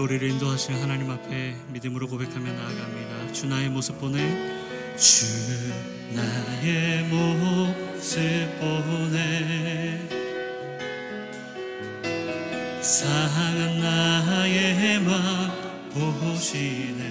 오늘도 우리를 인도하신 하나님 앞에 믿음으로 고백하며 나아갑니다. 주 나의 모습 보내. 주 나의 모습 보내. 상한 나의 맘 보시네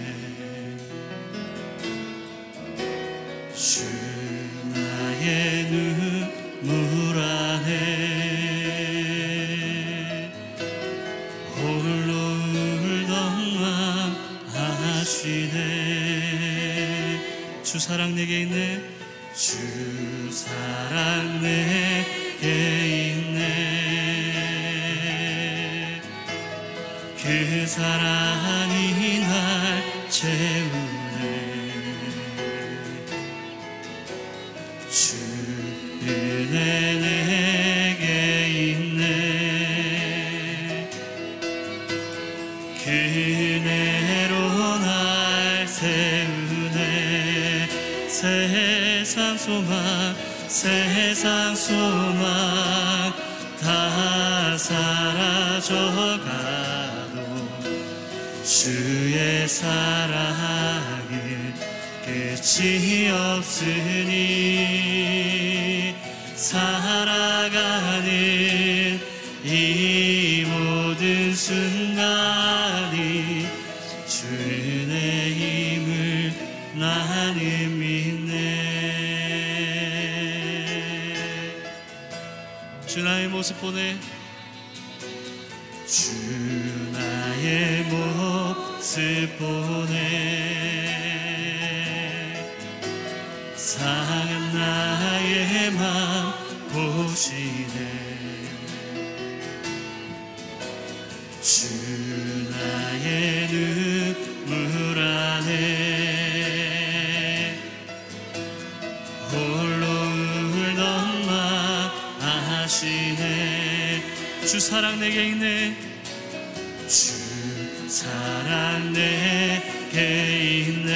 은혜로 날 세우네. 세상 소망 세상 소망 다 사라져가도 주의 사랑은 끝이 없으니 모 아시네. 주 사랑 내게 있네. 주 사랑 내게 있네.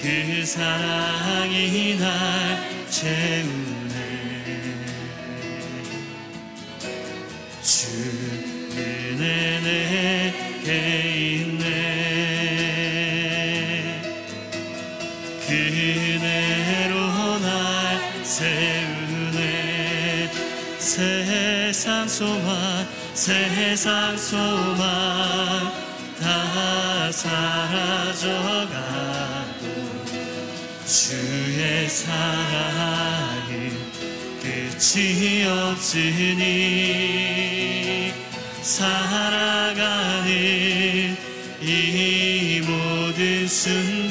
그 사랑이 날 채우 세상 소망 다 사라져가도 주의 사랑은 끝이 없으니 살아가는 이 모든 순간이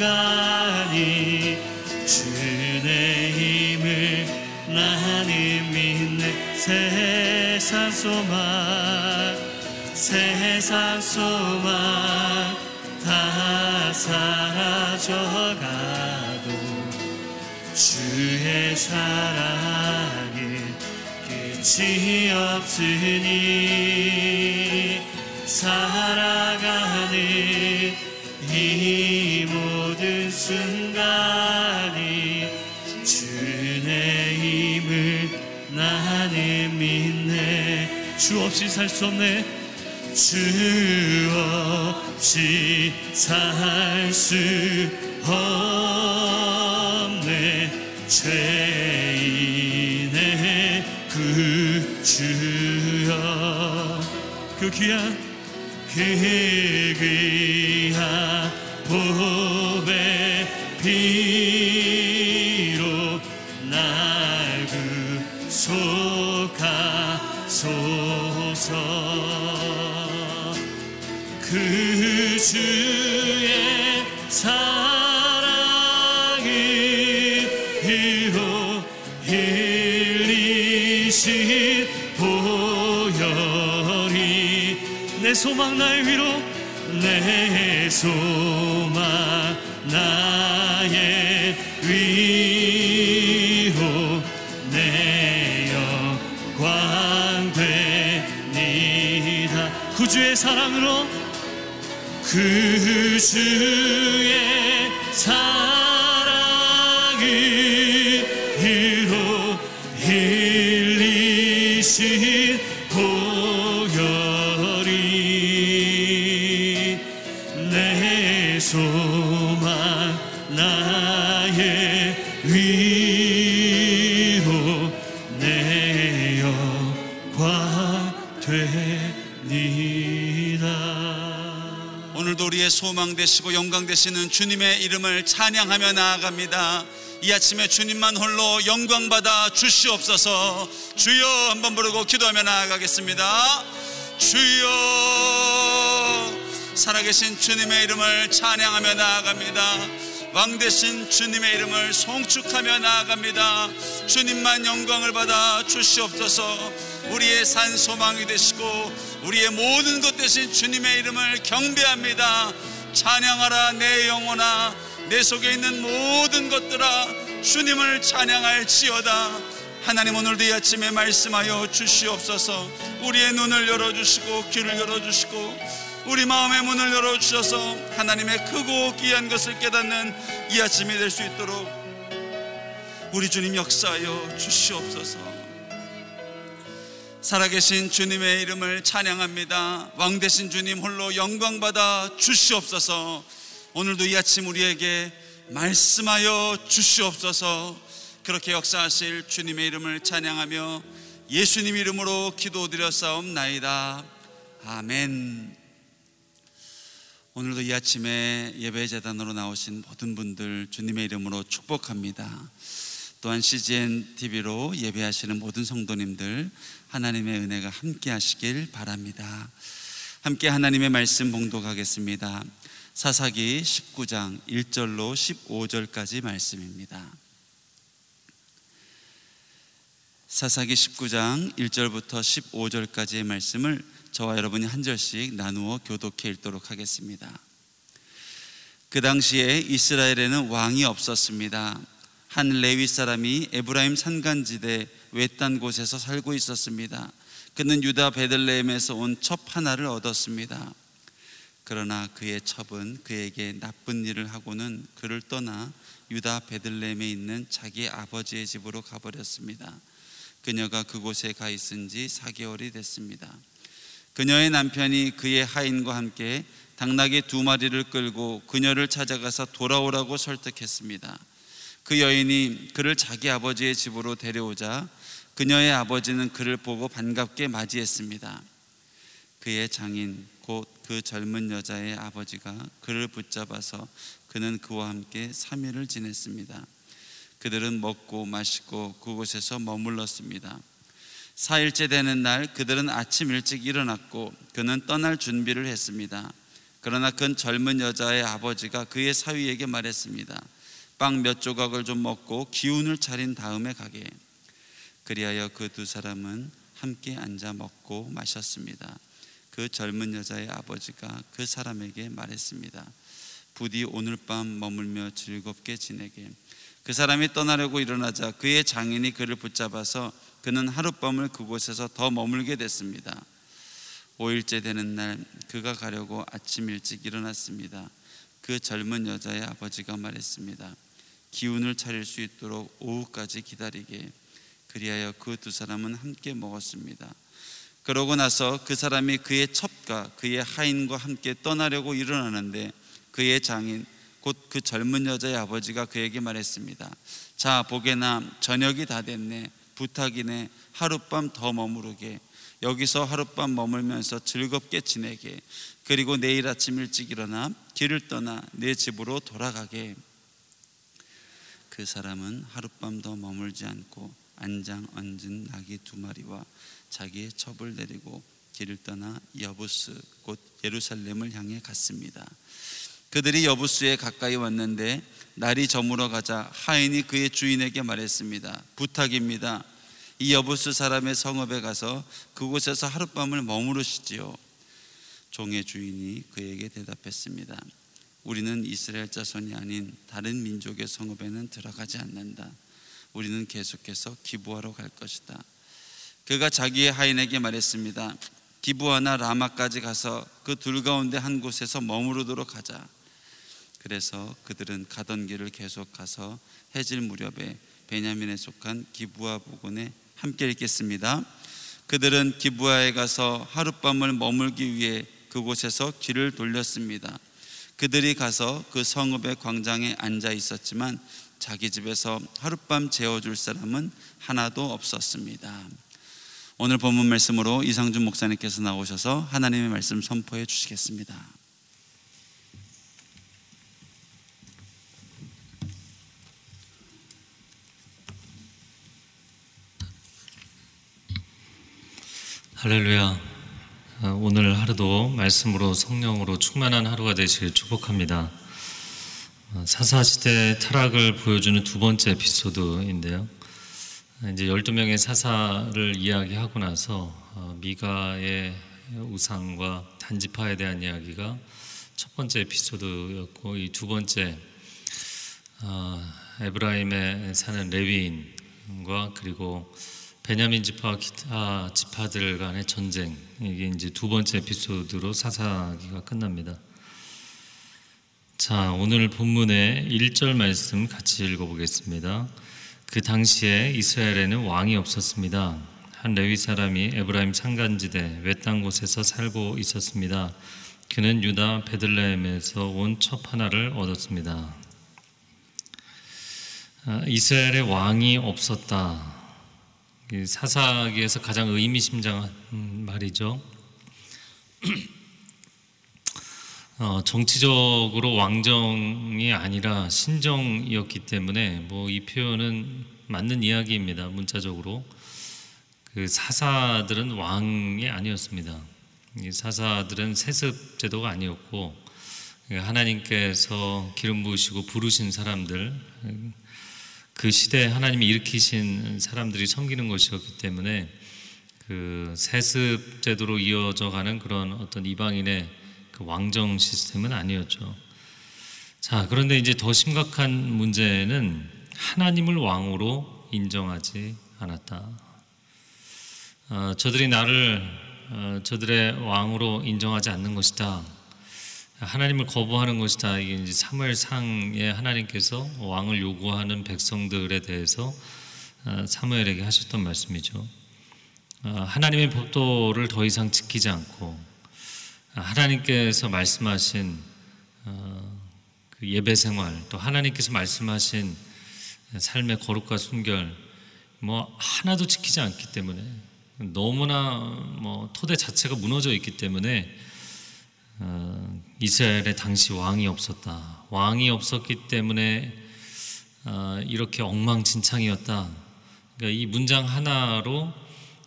주의 힘을 나는 믿네 세상 소망 세상 소망 다 사라져가도 주의 사랑은 끝이 없으니 살아가는 이 모든 순간이 주의 힘을 나는 믿네. 주 없이 살 수 없네 주 없이 살 수 없네. 죄인의 그 주여. 그 귀한 그 귀한 위로 내 영광 되니다. 구주의 사랑으로 그 주의 되시고 영광 되시는 주님의 이름을 찬양하며 나아갑니다. 이 아침에 주님만 홀로 영광 받아 주시옵소서. 주여 한번 부르고 기도하며 나아가겠습니다. 주여 살아계신 주님의 이름을 찬양하며 나아갑니다. 왕 되신 주님의 이름을 송축하며 나아갑니다. 주님만 영광을 받아 주시옵소서. 우리의 산 소망이 되시고 우리의 모든 것 되신 주님의 이름을 경배합니다. 찬양하라 내 영혼아 내 속에 있는 모든 것들아 주님을 찬양할지어다. 하나님 오늘도 이 아침에 말씀하여 주시옵소서. 우리의 눈을 열어 주시고 귀를 열어 주시고 우리 마음의 문을 열어 주셔서 하나님의 크고 귀한 것을 깨닫는 이 아침이 될 수 있도록 우리 주님 역사하여 주시옵소서. 살아계신 주님의 이름을 찬양합니다. 왕 되신 주님 홀로 영광 받아 주시옵소서. 오늘도 이 아침 우리에게 말씀하여 주시옵소서. 그렇게 역사하실 주님의 이름을 찬양하며 예수님 이름으로 기도드렸사옵나이다. 아멘. 오늘도 이 아침에 예배 재단으로 나오신 모든 분들 주님의 이름으로 축복합니다. 또한 CGN TV로 예배하시는 모든 성도님들 하나님의 은혜가 함께 하시길 바랍니다. 함께 하나님의 말씀 봉독하겠습니다. 사사기 19장 1절로 15절까지 말씀입니다. 사사기 19장 1절부터 15절까지의 말씀을 저와 여러분이 한 절씩 나누어 교독해 읽도록 하겠습니다. 그 당시에 이스라엘에는 왕이 없었습니다. 한 레위 사람이 에브라임 산간지대 외딴 곳에서 살고 있었습니다. 그는 유다 베들레헴에서 온 첩 하나를 얻었습니다. 그러나 그의 첩은 그에게 나쁜 일을 하고는 그를 떠나 유다 베들레헴에 있는 자기 아버지의 집으로 가버렸습니다. 그녀가 그곳에 가 있은 지 4개월이 됐습니다. 그녀의 남편이 그의 하인과 함께 당나귀 두 마리를 끌고 그녀를 찾아가서 돌아오라고 설득했습니다. 그 여인이 그를 자기 아버지의 집으로 데려오자 그녀의 아버지는 그를 보고 반갑게 맞이했습니다. 그의 장인 곧 그 젊은 여자의 아버지가 그를 붙잡아서 그는 그와 함께 3일을 지냈습니다. 그들은 먹고 마시고 그곳에서 머물렀습니다. 4일째 되는 날 그들은 아침 일찍 일어났고 그는 떠날 준비를 했습니다. 그러나 그 젊은 여자의 아버지가 그의 사위에게 말했습니다. 빵 몇 조각을 좀 먹고 기운을 차린 다음에 가게. 그리하여 그 두 사람은 함께 앉아 먹고 마셨습니다. 그 젊은 여자의 아버지가 그 사람에게 말했습니다. 부디 오늘 밤 머물며 즐겁게 지내게. 그 사람이 떠나려고 일어나자 그의 장인이 그를 붙잡아서 그는 하룻밤을 그곳에서 더 머물게 됐습니다. 5일째 되는 날 그가 가려고 아침 일찍 일어났습니다. 그 젊은 여자의 아버지가 말했습니다. 기운을 차릴 수 있도록 오후까지 기다리게. 그리하여 그 두 사람은 함께 먹었습니다. 그러고 나서 그 사람이 그의 첩과 그의 하인과 함께 떠나려고 일어나는데 그의 장인 곧 그 젊은 여자의 아버지가 그에게 말했습니다. 자, 보게나 저녁이 다 됐네. 부탁이네. 하룻밤 더 머무르게. 여기서 하룻밤 머물면서 즐겁게 지내게. 그리고 내일 아침 일찍 일어나 길을 떠나 내 집으로 돌아가게. 그 사람은 하룻밤 더 머물지 않고 안장 얹은 나귀 두 마리와 자기의 첩을 데리고 길을 떠나 여부스 곧 예루살렘을 향해 갔습니다. 그들이 여부스에 가까이 왔는데 날이 저물어 가자 하인이 그의 주인에게 말했습니다. 부탁입니다. 이 여부스 사람의 성읍에 가서 그곳에서 하룻밤을 머무르시지요. 종의 주인이 그에게 대답했습니다. 우리는 이스라엘 자손이 아닌 다른 민족의 성읍에는 들어가지 않는다. 우리는 계속해서 기부하러 갈 것이다. 그가 자기의 하인에게 말했습니다. 기부하나 라마까지 가서 그 둘 가운데 한 곳에서 머무르도록 하자. 그래서 그들은 가던 길을 계속 가서 해질 무렵에 베냐민에 속한 기부하 부근에 함께 읽겠습니다. 그들은 기부하에 가서 하룻밤을 머물기 위해 그곳에서 길을 돌렸습니다. 그들이 가서 그 성읍의 광장에 앉아 있었지만 자기 집에서 하룻밤 재워줄 사람은 하나도 없었습니다. 오늘 본문 말씀으로 이상준 목사님께서 나오셔서 하나님의 말씀 선포해 주시겠습니다. 할렐루야. 어, 오늘 하루도 말씀으로 성령으로 충만한 하루가 되시길 축복합니다. 어, 사사시대 타락을 보여주는 두 번째 에피소드인데요. 이제 12명의 사사를 이야기하고 나서 어, 미가의 우상과 단지파에 대한 이야기가 첫 번째 에피소드였고 이 두 번째 에브라임에 사는 레위인과 그리고 베냐민 지파와 기타 지파들 간의 전쟁 이게 이제 두 번째 에피소드로 사사기가 끝납니다. 자, 오늘 본문의 1절 말씀 같이 읽어보겠습니다. 그 당시에 이스라엘에는 왕이 없었습니다. 한 레위 사람이 에브라임 산간지대 외딴 곳에서 살고 있었습니다. 그는 유다 베들레헴에서 온 첩 하나를 얻었습니다. 아, 이스라엘에 왕이 없었다. 사사기에서 가장 의미심장한 말이죠. 어, 정치적으로 왕정이 아니라 신정이었기 때문에 뭐 이 표현은 맞는 이야기입니다. 문자적으로 그 사사들은 왕이 아니었습니다. 사사들은 세습 제도가 아니었고 하나님께서 기름 부으시고 부르신 사람들 그 시대에 하나님이 일으키신 사람들이 섬기는 것이었기 때문에 그 세습 제도로 이어져 가는 그런 어떤 이방인의 그 왕정 시스템은 아니었죠. 자, 그런데 이제 더 심각한 문제는 하나님을 왕으로 인정하지 않았다. 어, 저들이 나를 어, 저들의 왕으로 인정하지 않는 것이다. 하나님을 거부하는 것이다. 이게 이제 사무엘상에 하나님께서 왕을 요구하는 백성들에 대해서 어, 사무엘에게 하셨던 말씀이죠. 어, 하나님의 법도를 더 이상 지키지 않고 하나님께서 말씀하신 어, 그 예배 생활 또 하나님께서 말씀하신 삶의 거룩과 순결 뭐 하나도 지키지 않기 때문에 너무나 뭐 토대 자체가 무너져 있기 때문에 어, 이스라엘에 당시 왕이 없었다. 왕이 없었기 때문에 어, 이렇게 엉망진창이었다. 그러니까 이 문장 하나로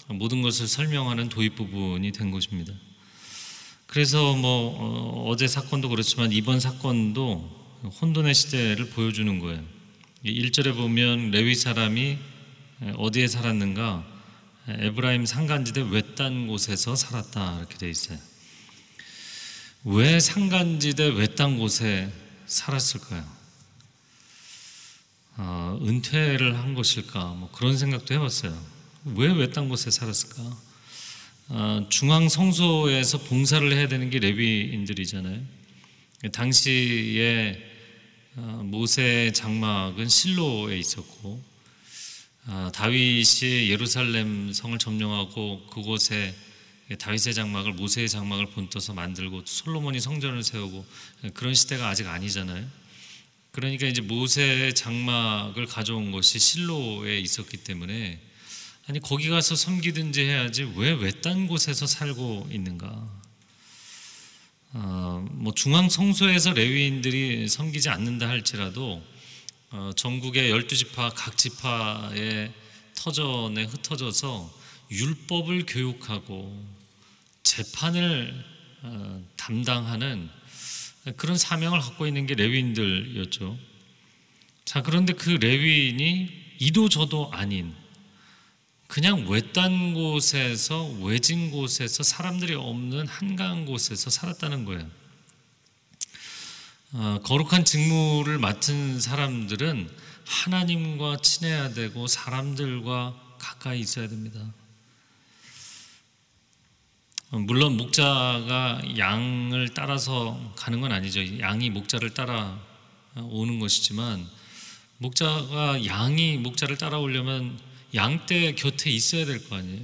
모든 것을 설명하는 도입 부분이 된 것입니다. 그래서 뭐 어, 제 사건도 그렇지만 이번 사건도 혼돈의 시대를 보여주는 거예요. 1절에 보면 레위 사람이 어디에 살았는가? 에브라임 산간지대 외딴 곳에서 살았다 이렇게 돼 있어요. 왜 산간지대 외딴 곳에 살았을까요? 어, 은퇴를 한 것일까? 뭐 그런 생각도 해봤어요. 왜 외딴 곳에 살았을까? 어, 중앙 성소에서 봉사를 해야 되는 게 레비인들이잖아요. 당시에 어, 모세 장막은 실로에 있었고 어, 다윗이 예루살렘 성을 점령하고 그곳에 다윗의 장막을 모세의 장막을 본떠서 만들고 솔로몬이 성전을 세우고 그런 시대가 아직 아니잖아요. 그러니까 이제 모세의 장막을 가져온 것이 실로에 있었기 때문에 아니 거기 가서 섬기든지 해야지 왜 외딴 곳에서 살고 있는가? 어, 뭐 중앙 성소에서 레위인들이 섬기지 않는다 할지라도 어, 전국의 열두 지파 각 지파의 터전에 흩어져서 율법을 교육하고 재판을 어, 담당하는 그런 사명을 갖고 있는 게 레위인들이었죠. 자, 그런데 그 레위인이 이도 저도 아닌 그냥 외딴 곳에서 외진 곳에서 사람들이 없는 한가한 곳에서 살았다는 거예요. 어, 거룩한 직무를 맡은 사람들은 하나님과 친해야 되고 사람들과 가까이 있어야 됩니다. 물론 목자가 양을 따라서 가는 건 아니죠. 양이 목자를 따라 오는 것이지만 목자가 양이 목자를 따라오려면 양떼 곁에 있어야 될 거 아니에요.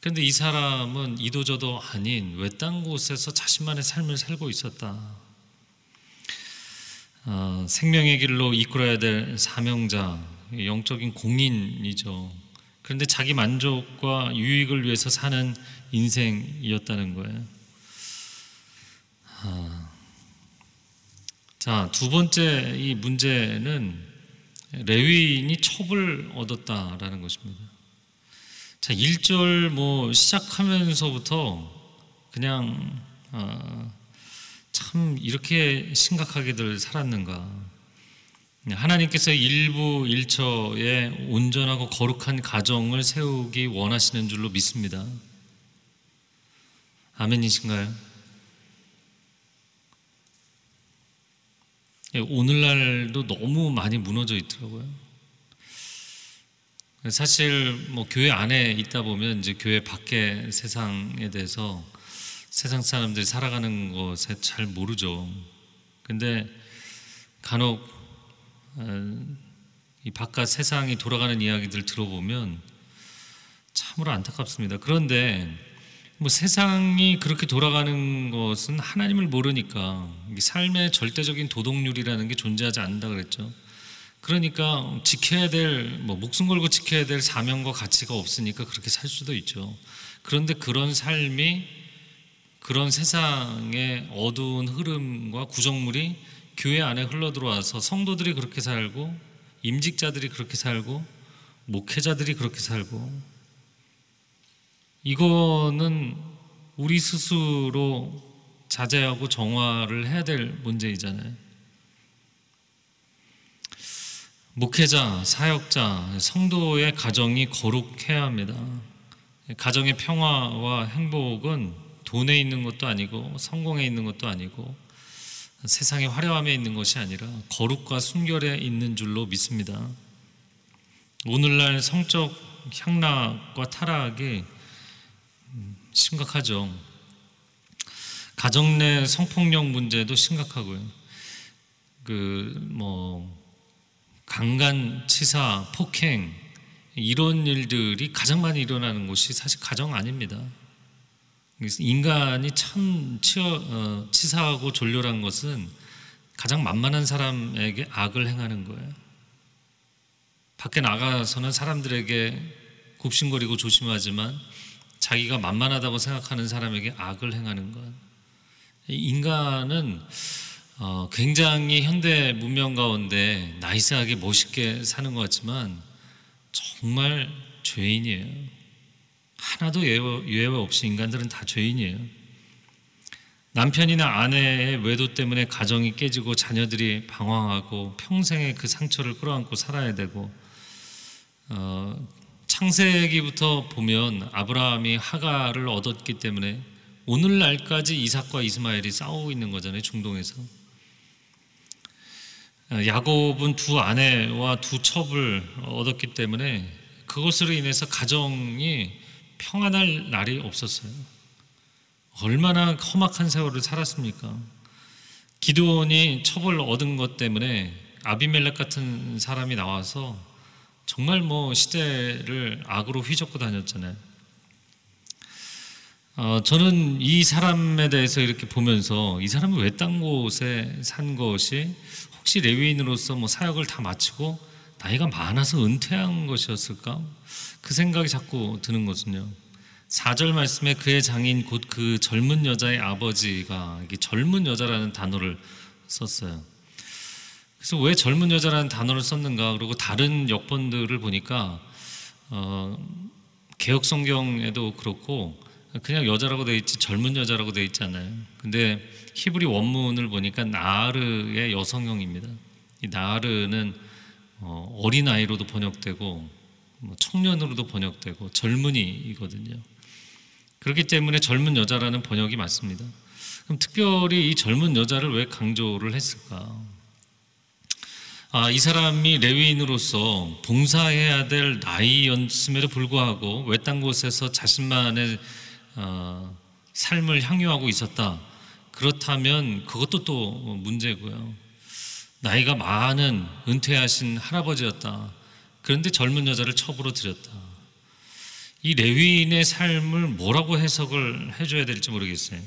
그런데 이 사람은 이도저도 아닌 외딴 곳에서 자신만의 삶을 살고 있었다. 어, 생명의 길로 이끌어야 될 사명자, 영적인 공인이죠. 그런데 자기 만족과 유익을 위해서 사는 인생이었다는 거예요. 아, 자, 두 번째 이 문제는 레위인이 첩을 얻었다라는 것입니다. 자, 1절 뭐 시작하면서부터 그냥 어, 참 이렇게 심각하게들 살았는가. 하나님께서 일부 일처에 온전하고 거룩한 가정을 세우기 원하시는 줄로 믿습니다. 아멘이신가요? 오늘날도 너무 많이 무너져 있더라고요. 사실 뭐 교회 안에 있다 보면 이제 교회 밖의 세상에 대해서 세상 사람들이 살아가는 것에 잘 모르죠. 근데 간혹 어, 이 바깥 세상이 돌아가는 이야기들 들어보면 참으로 안타깝습니다. 그런데 뭐 세상이 그렇게 돌아가는 것은 하나님을 모르니까 삶의 절대적인 도덕률이라는 게 존재하지 않는다 그랬죠. 그러니까 지켜야 될, 뭐 목숨 걸고 지켜야 될 사명과 가치가 없으니까 그렇게 살 수도 있죠. 그런데 그런 삶이 그런 세상의 어두운 흐름과 구정물이 교회 안에 흘러 들어와서 성도들이 그렇게 살고 임직자들이 그렇게 살고 목회자들이 그렇게 살고 이거는 우리 스스로 자제하고 정화를 해야 될 문제이잖아요. 목회자, 사역자, 성도의 가정이 거룩해야 합니다. 가정의 평화와 행복은 돈에 있는 것도 아니고 성공에 있는 것도 아니고 세상의 화려함에 있는 것이 아니라 거룩과 순결에 있는 줄로 믿습니다. 오늘날 성적 향락과 타락이 심각하죠. 가정 내 성폭력 문제도 심각하고요. 그 뭐 강간, 치사, 폭행 이런 일들이 가장 많이 일어나는 곳이 사실 가정 아닙니다. 인간이 참 치어, 어, 치사하고 졸렬한 것은 가장 만만한 사람에게 악을 행하는 거예요. 밖에 나가서는 사람들에게 굽신거리고 조심하지만 자기가 만만하다고 생각하는 사람에게 악을 행하는 것. 인간은 어, 굉장히 현대 문명 가운데 나이스하게 멋있게 사는 것 같지만 정말 죄인이에요. 하나도 예외 없이 인간들은 다 죄인이에요. 남편이나 아내의 외도 때문에 가정이 깨지고 자녀들이 방황하고 평생의 그 상처를 끌어안고 살아야 되고 어, 창세기부터 보면 아브라함이 하가를 얻었기 때문에 오늘날까지 이삭과 이스마엘이 싸우고 있는 거잖아요 중동에서 어, 야곱은 두 아내와 두 첩을 얻었기 때문에 그것으로 인해서 가정이 평안할 날이 없었어요. 얼마나 험악한 세월을 살았습니까? 기도원이 첩을 얻은 것 때문에 아비멜렉 같은 사람이 나와서 정말 뭐 시대를 악으로 휘젓고 다녔잖아요. 어, 저는 이 사람에 대해서 이렇게 보면서 이 사람은 외딴 곳에 산 것이 혹시 레위인으로서 뭐 사역을 다 마치고 나이가 많아서 은퇴한 것이었을까? 그 생각이 자꾸 드는 거거든요. 4절 말씀에 그의 장인 곧 그 젊은 여자의 아버지가 젊은 여자라는 단어를 썼어요. 그래서 왜 젊은 여자라는 단어를 썼는가? 그리고 다른 역본들을 보니까 어, 개혁 성경에도 그렇고 그냥 여자라고 돼 있지 젊은 여자라고 돼 있잖아요. 근데 히브리 원문을 보니까 나르의 여성형입니다. 이 나르는 어, 어린 아이로도 번역되고 뭐 청년으로도 번역되고 젊은이이거든요. 그렇기 때문에 젊은 여자라는 번역이 맞습니다. 그럼 특별히 이 젊은 여자를 왜 강조를 했을까? 아, 이 사람이 레위인으로서 봉사해야 될 나이였음에도 불구하고 외딴 곳에서 자신만의 어, 삶을 향유하고 있었다. 그렇다면 그것도 또 문제고요. 나이가 많은 은퇴하신 할아버지였다. 그런데 젊은 여자를 첩으로 들였다. 이 레위인의 삶을 뭐라고 해석을 해줘야 될지 모르겠어요.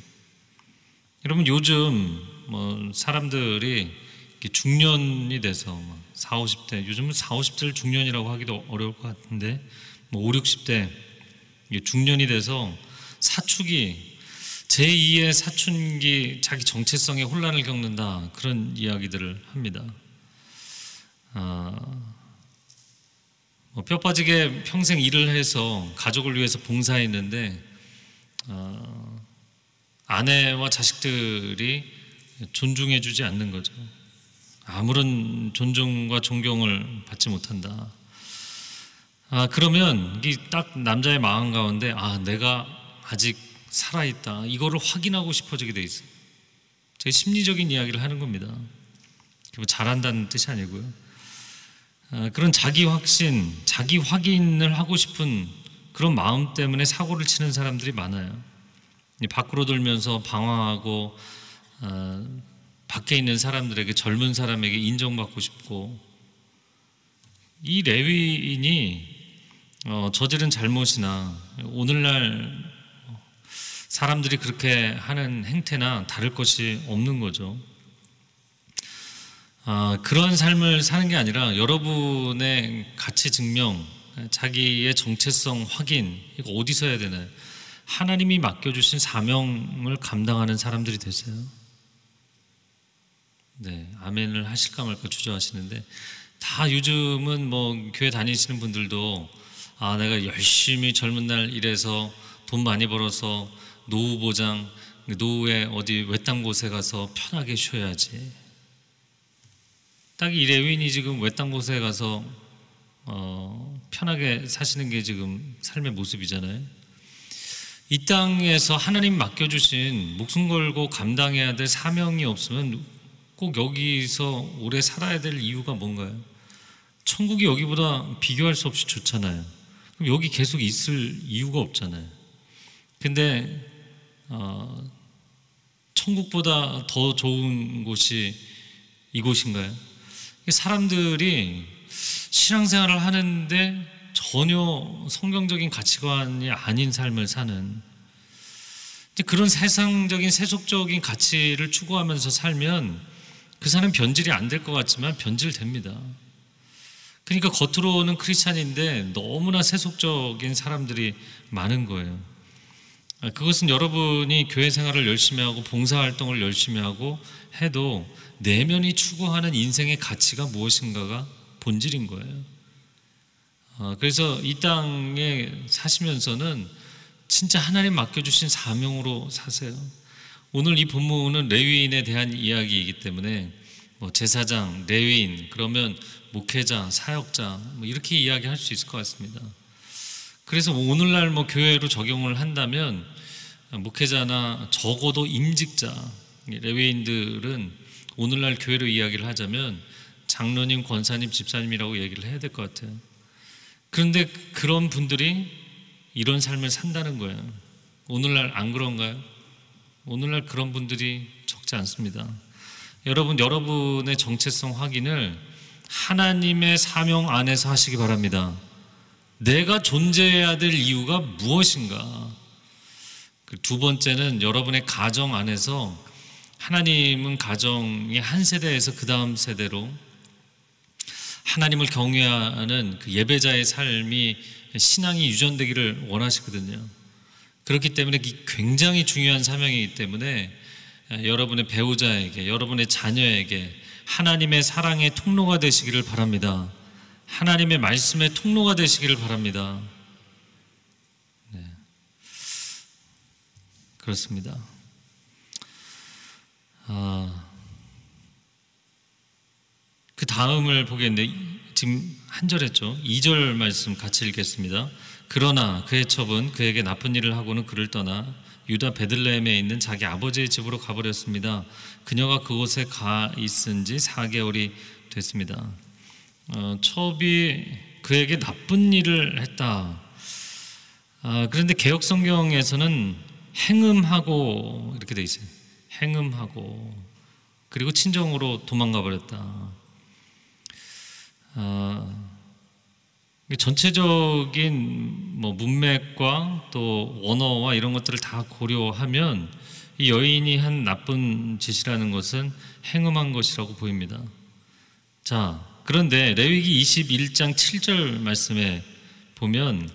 여러분 요즘 뭐 사람들이 중년이 돼서 막 4, 50대 요즘은 4, 50대를 중년이라고 하기도 어려울 것 같은데 뭐 5, 60대 이게 중년이 돼서 사축이 제2의 사춘기 자기 정체성의 혼란을 겪는다 그런 이야기들을 합니다. 아, 뭐뼈 빠지게 평생 일을 해서 가족을 위해서 봉사했는데 아, 아내와 자식들이 존중해주지 않는 거죠. 아무런 존중과 존경을 받지 못한다. 아 그러면 이딱 남자의 마음 가운데 아 내가 아직 살아 있다. 이거를 확인하고 싶어지게 돼 있어요. 제 심리적인 이야기를 하는 겁니다. 뭐 잘한다는 뜻이 아니고요. 아, 그런 자기 확신, 자기 확인을 하고 싶은 그런 마음 때문에 사고를 치는 사람들이 많아요. 밖으로 돌면서 방황하고 어, 밖에 있는 사람들에게 젊은 사람에게 인정받고 싶고 이 레위인이 어, 저지른 잘못이나 오늘날 사람들이 그렇게 하는 행태나 다를 것이 없는 거죠. 아, 그런 삶을 사는 게 아니라 여러분의 가치 증명, 자기의 정체성 확인 이거 어디서 해야 되나요? 하나님이 맡겨주신 사명을 감당하는 사람들이 되세요. 네, 아멘을 하실까 말까 주저하시는데 다 요즘은 뭐 교회 다니시는 분들도 아 내가 열심히 젊은 날 일해서 돈 많이 벌어서 노후 보장 노후에 어디 외딴 곳에 가서 편하게 쉬어야지. 딱 이 레윈이 지금 외딴 곳에 가서 어, 편하게 사시는 게 지금 삶의 모습이잖아요. 이 땅에서 하나님 맡겨주신 목숨 걸고 감당해야 될 사명이 없으면 꼭 여기서 오래 살아야 될 이유가 뭔가요? 천국이 여기보다 비교할 수 없이 좋잖아요. 그럼 여기 계속 있을 이유가 없잖아요. 근데 어, 천국보다 더 좋은 곳이 이곳인가요? 사람들이 신앙생활을 하는데 전혀 성경적인 가치관이 아닌 삶을 사는 그런 세상적인 세속적인 가치를 추구하면서 살면 그 사람 변질이 안 될 것 같지만 변질됩니다. 그러니까 겉으로는 크리스찬인데 너무나 세속적인 사람들이 많은 거예요. 그것은 여러분이 교회 생활을 열심히 하고 봉사활동을 열심히 하고 해도 내면이 추구하는 인생의 가치가 무엇인가가 본질인 거예요. 어, 그래서 이 땅에 사시면서는 진짜 하나님 맡겨주신 사명으로 사세요. 오늘 이 본문은 레위인에 대한 이야기이기 때문에 뭐 제사장, 레위인, 그러면 목회자, 사역자 뭐 이렇게 이야기할 수 있을 것 같습니다. 그래서 오늘날 뭐 교회로 적용을 한다면 목회자나 적어도 임직자, 레위인들은 오늘날 교회로 이야기를 하자면 장로님, 권사님, 집사님이라고 얘기를 해야 될 것 같아요. 그런데 그런 분들이 이런 삶을 산다는 거예요. 오늘날 안 그런가요? 오늘날 그런 분들이 적지 않습니다. 여러분, 여러분의 정체성 확인을 하나님의 사명 안에서 하시기 바랍니다. 내가 존재해야 될 이유가 무엇인가? 그두 번째는 여러분의 가정 안에서 하나님은 가정의 한 세대에서 그 다음 세대로 하나님을 경외하는 그 예배자의 삶이 신앙이 유전되기를 원하시거든요. 그렇기 때문에 굉장히 중요한 사명이기 때문에 여러분의 배우자에게, 여러분의 자녀에게 하나님의 사랑의 통로가 되시기를 바랍니다. 하나님의 말씀의 통로가 되시기를 바랍니다. 네. 그렇습니다. 아, 그 다음을 보겠는데 지금 한 절 했죠. 2절 말씀 같이 읽겠습니다. 그러나 그의 첩은 그에게 나쁜 일을 하고는 그를 떠나 유다 베들레헴에 있는 자기 아버지의 집으로 가버렸습니다. 그녀가 그곳에 가 있은 지 4개월이 됐습니다. 어, 첩이 그에게 나쁜 일을 했다. 아, 그런데 개혁 성경에서는 행음하고 이렇게 돼 있어요. 행음하고 그리고 친정으로 도망가 버렸다. 아, 전체적인 뭐 문맥과 또 원어와 이런 것들을 다 고려하면 이 여인이 한 나쁜 짓이라는 것은 행음한 것이라고 보입니다. 자, 그런데 레위기 21장 7절 말씀에 보면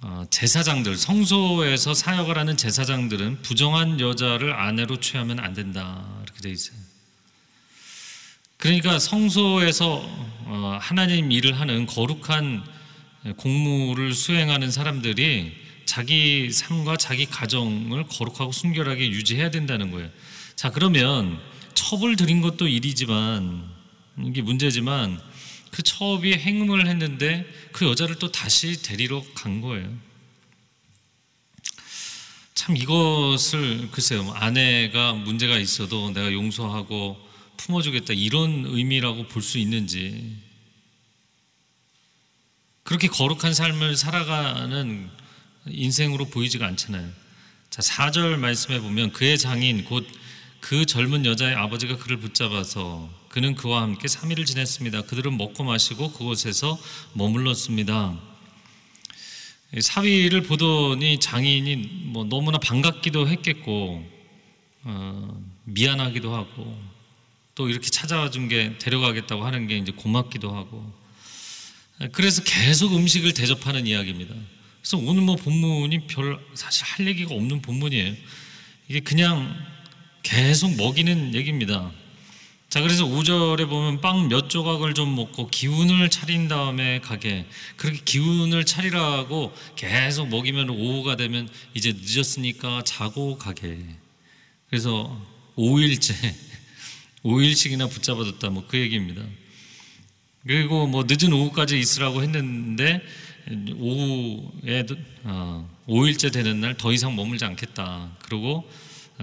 어, 제사장들 성소에서 사역을 하는 제사장들은 부정한 여자를 아내로 취하면 안 된다 이렇게 돼 있어요. 그러니까 성소에서 어, 하나님 일을 하는 거룩한 공무를 수행하는 사람들이 자기 삶과 자기 가정을 거룩하고 순결하게 유지해야 된다는 거예요. 자, 그러면 첩을 들인 것도 일이지만 이게 문제지만 그 첩이 행음을 했는데 그 여자를 또 다시 데리러 간 거예요. 참 이것을 글쎄요 아내가 문제가 있어도 내가 용서하고 품어주겠다 이런 의미라고 볼 수 있는지 그렇게 거룩한 삶을 살아가는 인생으로 보이지가 않잖아요. 자, 4절 말씀해 보면 그의 장인 곧 그 젊은 여자의 아버지가 그를 붙잡아서 그는 그와 함께 3일을 지냈습니다. 그들은 먹고 마시고 그곳에서 머물렀습니다. 사위를 보더니 장인이 뭐 너무나 반갑기도 했겠고 어, 미안하기도 하고 또 이렇게 찾아와 준 게 데려가겠다고 하는 게 이제 고맙기도 하고 그래서 계속 음식을 대접하는 이야기입니다. 그래서 오늘 뭐 본문이 별 사실 할 얘기가 없는 본문이에요. 이게 그냥 계속 먹이는 얘기입니다. 자, 그래서 5절에 보면 빵 몇 조각을 좀 먹고 기운을 차린 다음에 가게. 그렇게 기운을 차리라고 계속 먹이면 오후가 되면 이제 늦었으니까 자고 가게. 그래서 5일째, 5일씩이나 붙잡아뒀다. 뭐 그 얘기입니다. 그리고 뭐 늦은 오후까지 있으라고 했는데 오후에 어, 5일째 되는 날 더 이상 머물지 않겠다. 그리고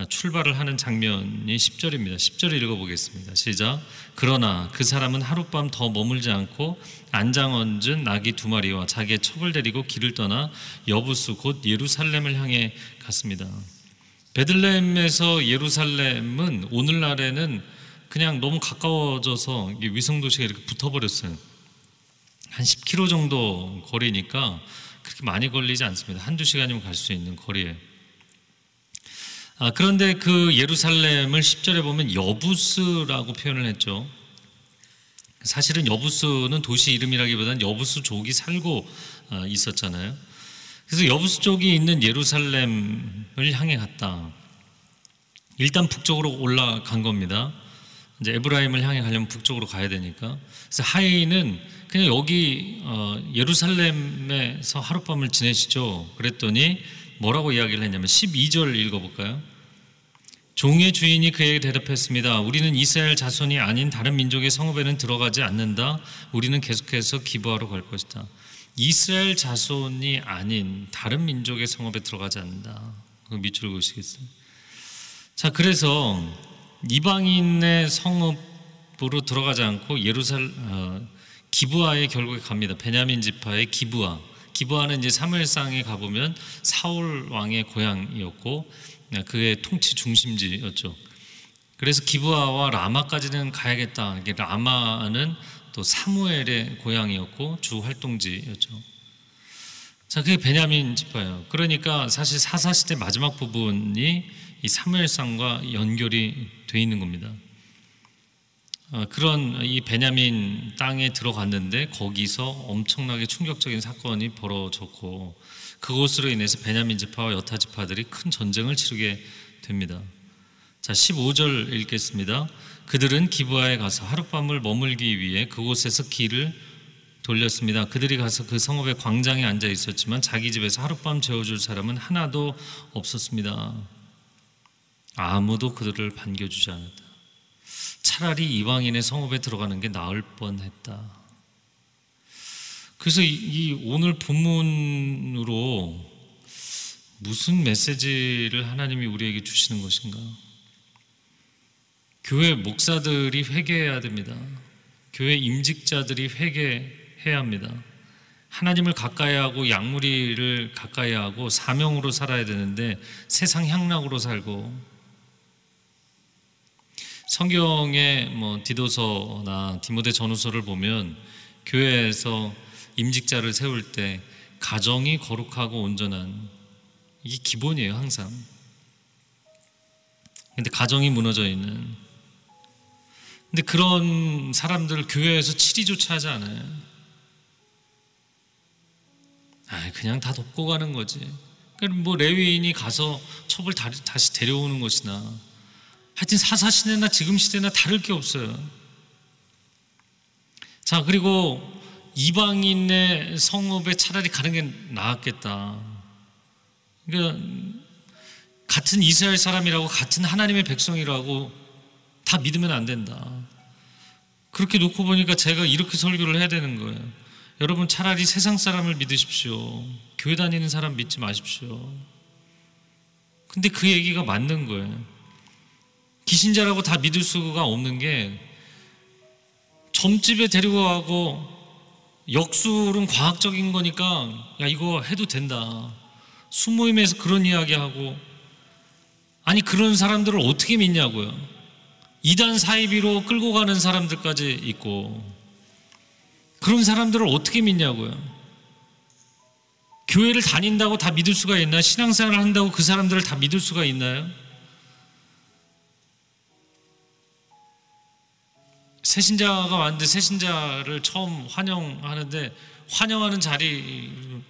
출발을 하는 장면이 10절입니다. 10절을 읽어보겠습니다. 시작. 그러나 그 사람은 하룻밤 더 머물지 않고 안장 얹은 나귀 두 마리와 자기의 첩을 데리고 길을 떠나 여부수 곧 예루살렘을 향해 갔습니다. 베들레헴에서 예루살렘은 오늘날에는 그냥 너무 가까워져서 위성 도시가 이렇게 붙어버렸어요. 한 10km 정도 거리니까 그렇게 많이 걸리지 않습니다. 한두 시간이면 갈 수 있는 거리에. 아, 그런데 그 예루살렘을 10절에 보면 여부스라고 표현을 했죠. 사실은 여부스는 도시 이름이라기보다는 여부스족이 살고 아, 있었잖아요. 그래서 여부스족이 있는 예루살렘을 향해 갔다. 일단 북쪽으로 올라간 겁니다. 이제 에브라임을 향해 가려면 북쪽으로 가야 되니까. 그래서 하이는 그냥 여기 어, 예루살렘에서 하룻밤을 지내시죠. 그랬더니 뭐라고 이야기를 했냐면 12절 읽어볼까요? 종의 주인이 그에게 대답했습니다. 우리는 이스라엘 자손이 아닌 다른 민족의 성읍에는 들어가지 않는다. 우리는 계속해서 기부하러 갈 것이다. 이스라엘 자손이 아닌 다른 민족의 성읍에 들어가지 않는다. 그 밑줄 그시겠어요? 자, 그래서 이방인의 성읍으로 들어가지 않고 예루살 어, 기부하에 결국에 갑니다. 베냐민 지파의 기부하. 기부하는 이제 사무엘상에 가보면 사울 왕의 고향이었고 그의 통치 중심지였죠. 그래서 기부하와 라마까지는 가야겠다. 이게 라마는 또 사무엘의 고향이었고 주 활동지였죠. 자, 그게 베냐민 지파예요. 그러니까 사실 사사 시대 마지막 부분이 이 사무엘상과 연결이 돼 있는 겁니다. 어, 그런 이 베냐민 땅에 들어갔는데 거기서 엄청나게 충격적인 사건이 벌어졌고 그곳으로 인해서 베냐민 지파와 여타 지파들이 큰 전쟁을 치르게 됩니다. 자, 15절 읽겠습니다. 그들은 기부하에 가서 하룻밤을 머물기 위해 그곳에서 길을 돌렸습니다. 그들이 가서 그 성읍의 광장에 앉아 있었지만 자기 집에서 하룻밤 재워줄 사람은 하나도 없었습니다. 아무도 그들을 반겨주지 않았다. 차라리 이방인의 성읍에 들어가는 게 나을 뻔했다. 그래서 이, 오늘 본문으로 무슨 메시지를 하나님이 우리에게 주시는 것인가? 교회 목사들이 회개해야 됩니다. 교회 임직자들이 회개해야 합니다. 하나님을 가까이 하고 양무리를 가까이 하고 사명으로 살아야 되는데 세상 향락으로 살고 성경의 뭐 디도서나 디모데 전후서를 보면 교회에서 임직자를 세울 때 가정이 거룩하고 온전한 이게 기본이에요, 항상. 근데 가정이 무너져 있는 근데 그런 사람들 교회에서 치리조차 하지 않아요. 아, 그냥 다 덮고 가는 거지. 그럼 뭐 레위인이 가서 첩을 다- 다시 데려오는 것이나 하여튼 사사 시대나 지금 시대나 다를 게 없어요. 자 그리고 이방인의 성읍에 차라리 가는 게 나았겠다. 그러니까 같은 이스라엘 사람이라고 같은 하나님의 백성이라고 다 믿으면 안 된다. 그렇게 놓고 보니까 제가 이렇게 설교를 해야 되는 거예요. 여러분 차라리 세상 사람을 믿으십시오. 교회 다니는 사람 믿지 마십시오. 근데 그 얘기가 맞는 거예요. 기신자라고 다 믿을 수가 없는 게 점집에 데리고 가고 역술은 과학적인 거니까 야 이거 해도 된다. 수모임에서 그런 이야기하고 아니 그런 사람들을 어떻게 믿냐고요. 이단 사이비로 끌고 가는 사람들까지 있고 그런 사람들을 어떻게 믿냐고요. 교회를 다닌다고 다 믿을 수가 있나요? 신앙생활을 한다고 그 사람들을 다 믿을 수가 있나요? 새신자가 왔는데 새신자를 처음 환영하는데 환영하는 자리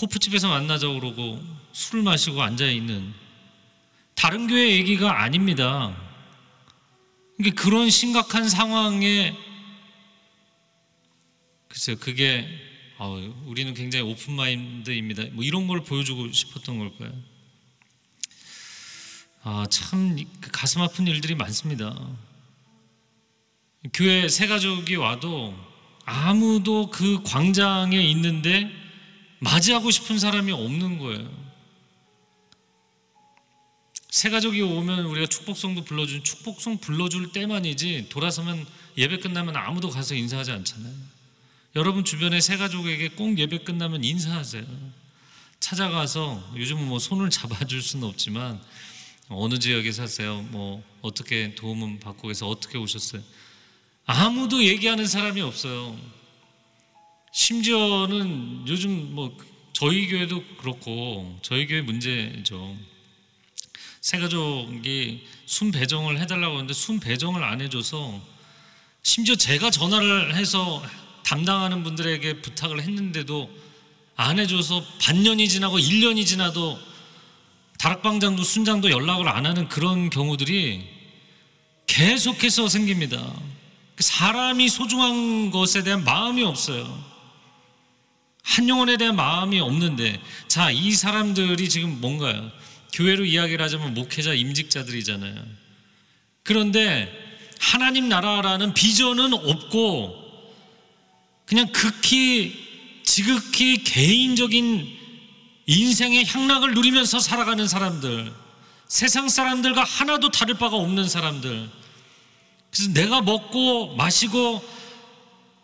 호프집에서 만나자고 그러고 술을 마시고 앉아 있는 다른 교회 얘기가 아닙니다. 그러니까 그런 심각한 상황에 글쎄요 그게 아, 우리는 굉장히 오픈 마인드입니다. 뭐 이런 걸 보여주고 싶었던 걸까요? 아참 가슴 아픈 일들이 많습니다. 교회 새 가족이 와도 아무도 그 광장에 있는데 맞이하고 싶은 사람이 없는 거예요. 새 가족이 오면 우리가 축복송도 불러준 축복송 불러줄 때만이지 돌아서면 예배 끝나면 아무도 가서 인사하지 않잖아요. 여러분 주변에 새 가족에게 꼭 예배 끝나면 인사하세요. 찾아가서 요즘은 뭐 손을 잡아줄 수는 없지만 어느 지역에 사세요? 뭐 어떻게 도움은 받고 계서 어떻게 오셨어요? 아무도 얘기하는 사람이 없어요. 심지어는 요즘 뭐 저희 교회도 그렇고 저희 교회 문제죠. 새 가족이 순 배정을 해달라고 하는데 순 배정을 안 해줘서 심지어 제가 전화를 해서 담당하는 분들에게 부탁을 했는데도 안 해줘서 반년이 지나고 1년이 지나도 다락방장도 순장도 연락을 안 하는 그런 경우들이 계속해서 생깁니다. 사람이 소중한 것에 대한 마음이 없어요. 한 영혼에 대한 마음이 없는데, 자, 이 사람들이 지금 뭔가요? 교회로 이야기를 하자면 목회자 임직자들이잖아요. 그런데 하나님 나라라는 비전은 없고, 그냥 극히, 지극히 개인적인 인생의 향락을 누리면서 살아가는 사람들, 세상 사람들과 하나도 다를 바가 없는 사람들, 그래서 내가 먹고 마시고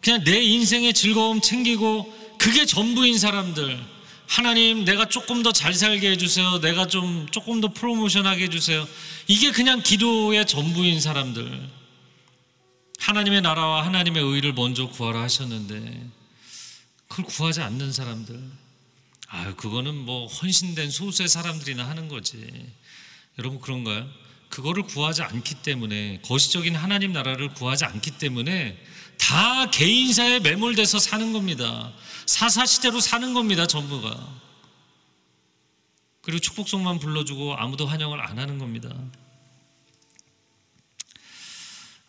그냥 내 인생의 즐거움 챙기고 그게 전부인 사람들. 하나님 내가 조금 더 잘 살게 해주세요. 내가 좀 조금 더 프로모션하게 해주세요. 이게 그냥 기도의 전부인 사람들. 하나님의 나라와 하나님의 의를 먼저 구하라 하셨는데 그걸 구하지 않는 사람들. 아유 그거는 뭐 헌신된 소수의 사람들이나 하는 거지. 여러분 그런가요? 그거를 구하지 않기 때문에 거시적인 하나님 나라를 구하지 않기 때문에 다 개인사에 매몰돼서 사는 겁니다. 사사시대로 사는 겁니다. 전부가. 그리고 축복송만 불러주고 아무도 환영을 안 하는 겁니다.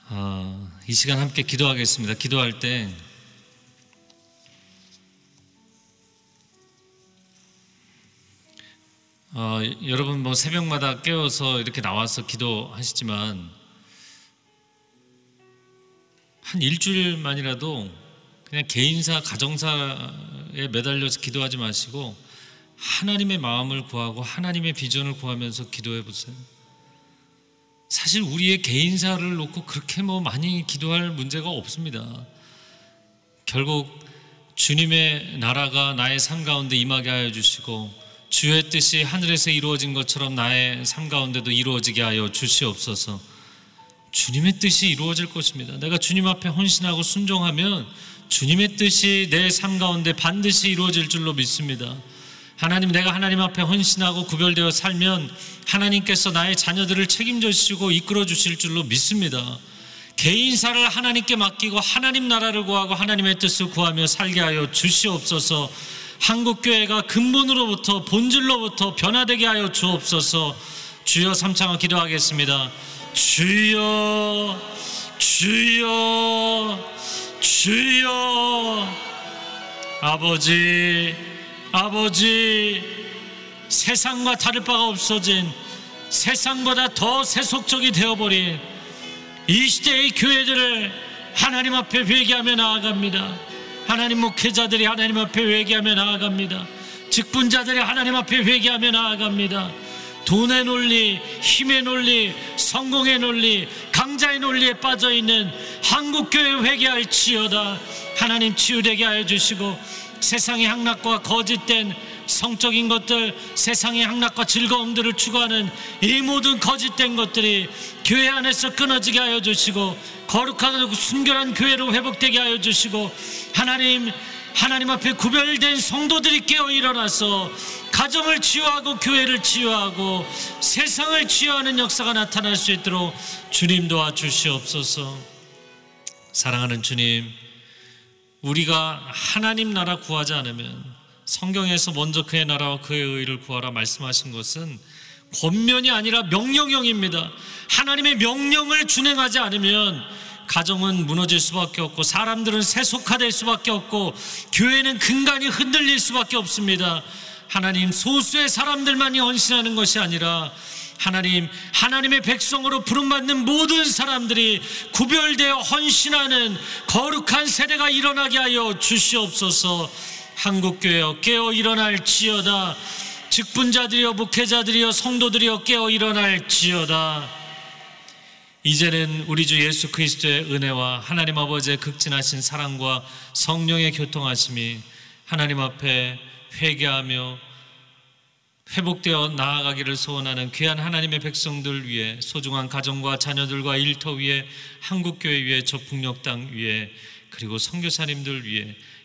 아, 이 시간 함께 기도하겠습니다. 기도할 때 어, 여러분 뭐 새벽마다 깨워서 이렇게 나와서 기도하시지만 한 일주일만이라도 그냥 개인사 가정사에 매달려서 기도하지 마시고 하나님의 마음을 구하고 하나님의 비전을 구하면서 기도해 보세요. 사실 우리의 개인사를 놓고 그렇게 뭐 많이 기도할 문제가 없습니다. 결국 주님의 나라가 나의 삶 가운데 임하게 하여 주시고 주의 뜻이 하늘에서 이루어진 것처럼 나의 삶 가운데도 이루어지게 하여 주시옵소서. 주님의 뜻이 이루어질 것입니다. 내가 주님 앞에 헌신하고 순종하면 주님의 뜻이 내 삶 가운데 반드시 이루어질 줄로 믿습니다. 하나님 내가 하나님 앞에 헌신하고 구별되어 살면 하나님께서 나의 자녀들을 책임져 주시고 이끌어 주실 줄로 믿습니다. 개인사를 하나님께 맡기고 하나님 나라를 구하고 하나님의 뜻을 구하며 살게 하여 주시옵소서. 한국 교회가 근본으로부터 본질로부터 변화되게 하여 주옵소서. 주여 삼창을 기도하겠습니다. 주여 주여 주여 아버지 아버지 세상과 다를 바가 없어진 세상보다 더 세속적이 되어버린 이 시대의 교회들을 하나님 앞에 회개하며 나아갑니다. 하나님 목회자들이 하나님 앞에 회개하며 나아갑니다. 직분자들이 하나님 앞에 회개하며 나아갑니다. 돈의 논리, 힘의 논리, 성공의 논리, 강자의 논리에 빠져 있는 한국 교회 회개할지어다. 하나님 치유되게 하여 주시고 세상의 향락과 거짓된 성적인 것들, 세상의 향락과 즐거움들을 추구하는 이 모든 거짓된 것들이 교회 안에서 끊어지게 하여 주시고 거룩하고 순결한 교회로 회복되게 하여 주시고 하나님 하나님 앞에 구별된 성도들이 깨어 일어나서 가정을 치유하고 교회를 치유하고 세상을 치유하는 역사가 나타날 수 있도록 주님 도와주시옵소서. 사랑하는 주님, 우리가 하나님 나라 구하지 않으면 성경에서 먼저 그의 나라와 그의 의를 구하라 말씀하신 것은 권면이 아니라 명령형입니다. 하나님의 명령을 준행하지 않으면 가정은 무너질 수밖에 없고 사람들은 세속화될 수밖에 없고 교회는 근간이 흔들릴 수밖에 없습니다. 하나님 소수의 사람들만이 헌신하는 것이 아니라 하나님 하나님의 백성으로 부름받는 모든 사람들이 구별되어 헌신하는 거룩한 세대가 일어나게 하여 주시옵소서. 한국교회여 깨어 일어날 지어다. 직분자들이여 목회자들이여 성도들이여 깨어 일어날 지어다. 이제는 우리 주 예수 그리스도의 은혜와 하나님 아버지의 극진하신 사랑과 성령의 교통하심이 하나님 앞에 회개하며 회복되어 나아가기를 소원하는 귀한 하나님의 백성들 위해 소중한 가정과 자녀들과 일터 위에 한국교회 위에 저풍력 땅 위에 그리고 선교사님들 위해